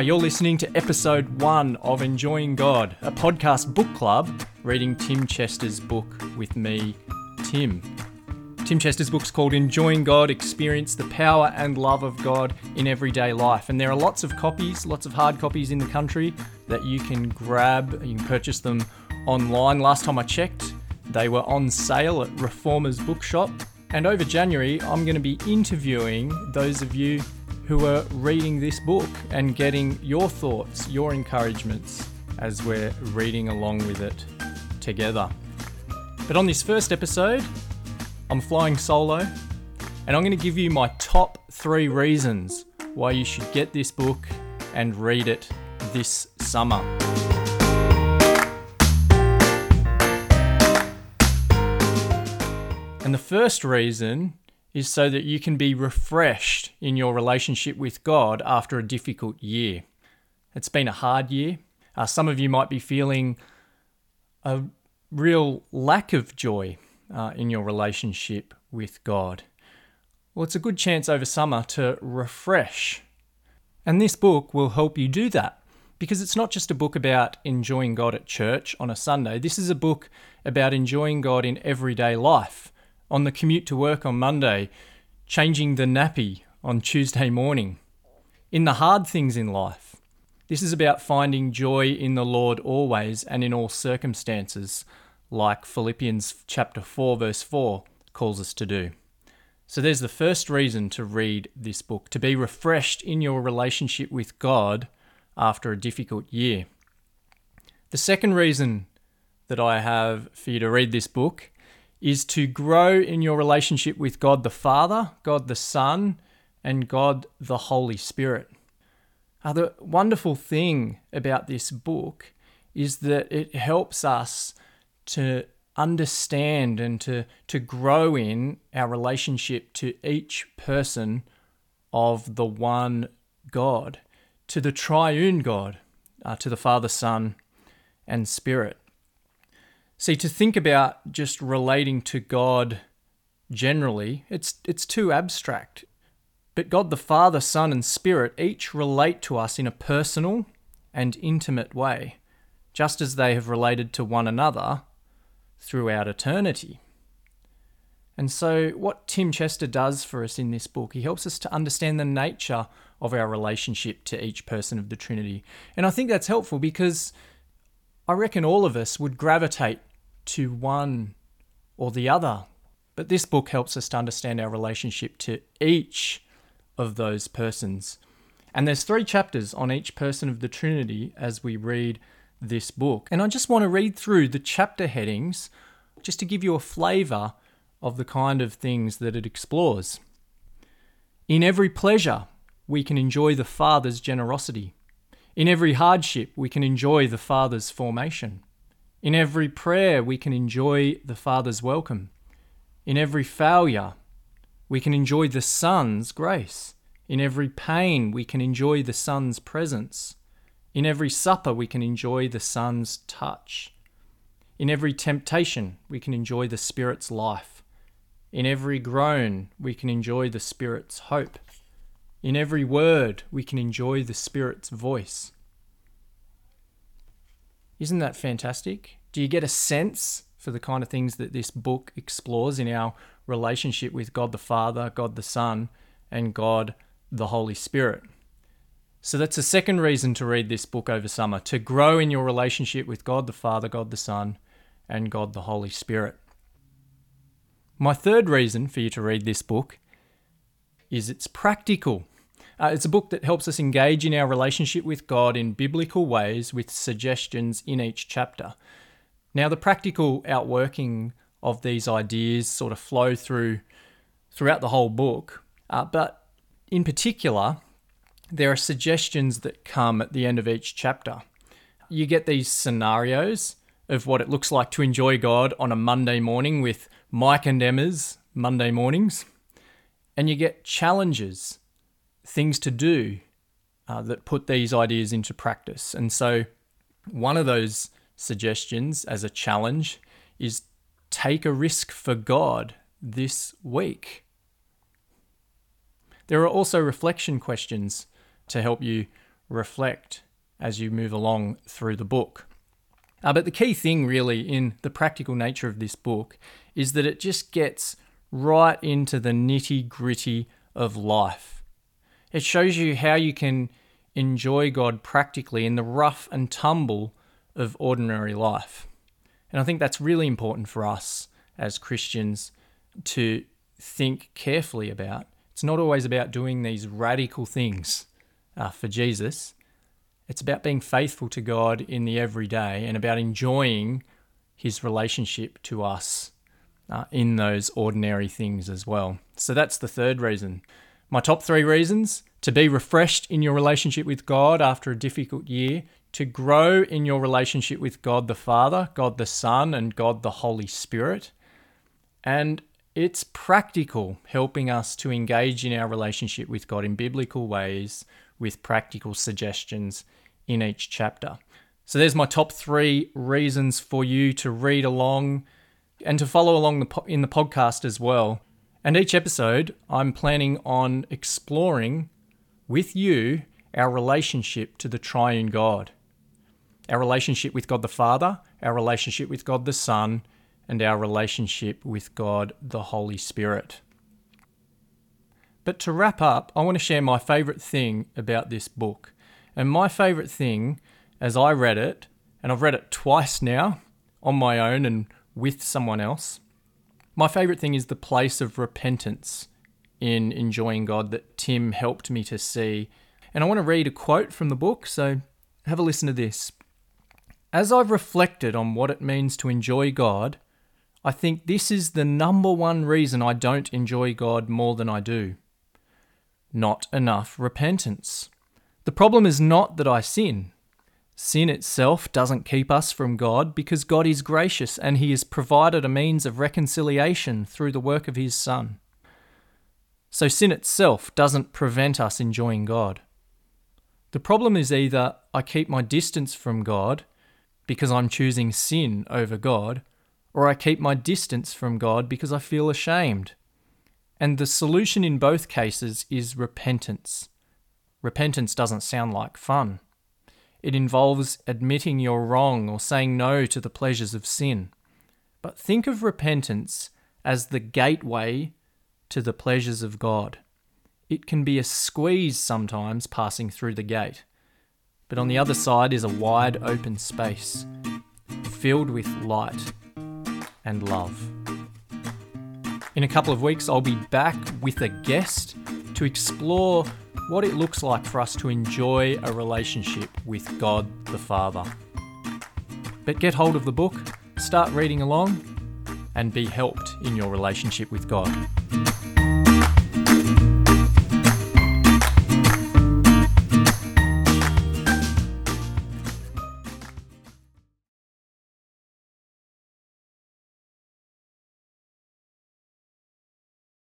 Hi, you're listening to episode one of Enjoying God, a podcast book club reading Tim Chester's book with me, Tim. Tim Chester's book's called Enjoying God Experience the Power and Love of God in Everyday Life. And there are lots of copies, lots of hard copies in the country that you can grab. You can purchase them online. Last time I checked, they were on sale at Reformers Bookshop. And over January, I'm going to be interviewing those of you who are reading this book and getting your thoughts, your encouragements as we're reading along with it together. But on this first episode, I'm flying solo and I'm going to give you my top three reasons why you should get this book and read it this summer. And the first reason is so that you can be refreshed in your relationship with God after a difficult year. It's been a hard year. Uh, some of you might be feeling a real lack of joy uh, in your relationship with God. Well, it's a good chance over summer to refresh. And this book will help you do that because it's not just a book about enjoying God at church on a Sunday. This is a book about enjoying God in everyday life on the commute to work on Monday, changing the nappy on Tuesday morning, in the hard things in life. This is about finding joy in the Lord always and in all circumstances, like Philippians chapter 4 verse 4 calls us to do. So there's the first reason to read this book, to be refreshed in your relationship with God after a difficult year. The second reason that I have for you to read this book is to grow in your relationship with God the Father, God the Son, and God the Holy Spirit. Now, the wonderful thing about this book is that it helps us to understand and to, to grow in our relationship to each person of the one God, to the triune God, uh, to the Father, Son, and Spirit. See, to think about just relating to God generally, it's, it's too abstract. But God the Father, Son, and Spirit each relate to us in a personal and intimate way, just as they have related to one another throughout eternity. And so, what Tim Chester does for us in this book, he helps us to understand the nature of our relationship to each person of the Trinity. And I think that's helpful because I reckon all of us would gravitate to one or the other. But this book helps us to understand our relationship to each of those persons. And there's three chapters on each person of the Trinity as we read this book. And I just want to read through the chapter headings just to give you a flavor of the kind of things that it explores. In every pleasure, we can enjoy the Father's generosity. In every hardship, we can enjoy the Father's formation. In every prayer, we can enjoy the Father's welcome. In every failure, we can enjoy the Son's grace. In every pain, we can enjoy the Son's presence. In every supper, we can enjoy the Son's touch. In every temptation, we can enjoy the Spirit's life. In every groan, we can enjoy the Spirit's hope. In every word, we can enjoy the Spirit's voice. Isn't that fantastic? Do you get a sense for the kind of things that this book explores in our relationship with God the Father, God the Son, and God the Holy Spirit? So that's a second reason to read this book over summer to grow in your relationship with God the Father, God the Son, and God the Holy Spirit. My third reason for you to read this book is it's practical. Uh, it's a book that helps us engage in our relationship with God in biblical ways with suggestions in each chapter. Now, the practical outworking of these ideas sort of flow through throughout the whole book, uh, but in particular, there are suggestions that come at the end of each chapter. You get these scenarios of what it looks like to enjoy God on a Monday morning with Mike and Emma's Monday mornings, and you get challenges things to do uh, that put these ideas into practice. And so, one of those suggestions as a challenge is take a risk for God this week. There are also reflection questions to help you reflect as you move along through the book. Uh, but the key thing, really, in the practical nature of this book is that it just gets right into the nitty gritty of life. It shows you how you can enjoy God practically in the rough and tumble of ordinary life. And I think that's really important for us as Christians to think carefully about. It's not always about doing these radical things uh, for Jesus. It's about being faithful to God in the everyday and about enjoying his relationship to us uh, in those ordinary things as well. So that's the third reason. My top three reasons to be refreshed in your relationship with God after a difficult year, to grow in your relationship with God the Father, God the Son, and God the Holy Spirit. And it's practical, helping us to engage in our relationship with God in biblical ways with practical suggestions in each chapter. So there's my top three reasons for you to read along and to follow along in the podcast as well. And each episode, I'm planning on exploring with you our relationship to the triune God, our relationship with God the Father, our relationship with God the Son, and our relationship with God the Holy Spirit. But to wrap up, I want to share my favourite thing about this book. And my favourite thing, as I read it, and I've read it twice now on my own and with someone else, my favourite thing is the place of repentance in enjoying God that Tim helped me to see. And I want to read a quote from the book, so have a listen to this. As I've reflected on what it means to enjoy God, I think this is the number one reason I don't enjoy God more than I do. Not enough repentance. The problem is not that I sin. Sin itself doesn't keep us from God because God is gracious and He has provided a means of reconciliation through the work of His Son. So sin itself doesn't prevent us enjoying God. The problem is either I keep my distance from God because I'm choosing sin over God, or I keep my distance from God because I feel ashamed. And the solution in both cases is repentance. Repentance doesn't sound like fun. It involves admitting you're wrong or saying no to the pleasures of sin. But think of repentance as the gateway to the pleasures of God. It can be a squeeze sometimes passing through the gate, but on the other side is a wide open space filled with light and love. In a couple of weeks, I'll be back with a guest to explore what it looks like for us to enjoy a relationship with God the Father. But get hold of the book, start reading along, and be helped in your relationship with God.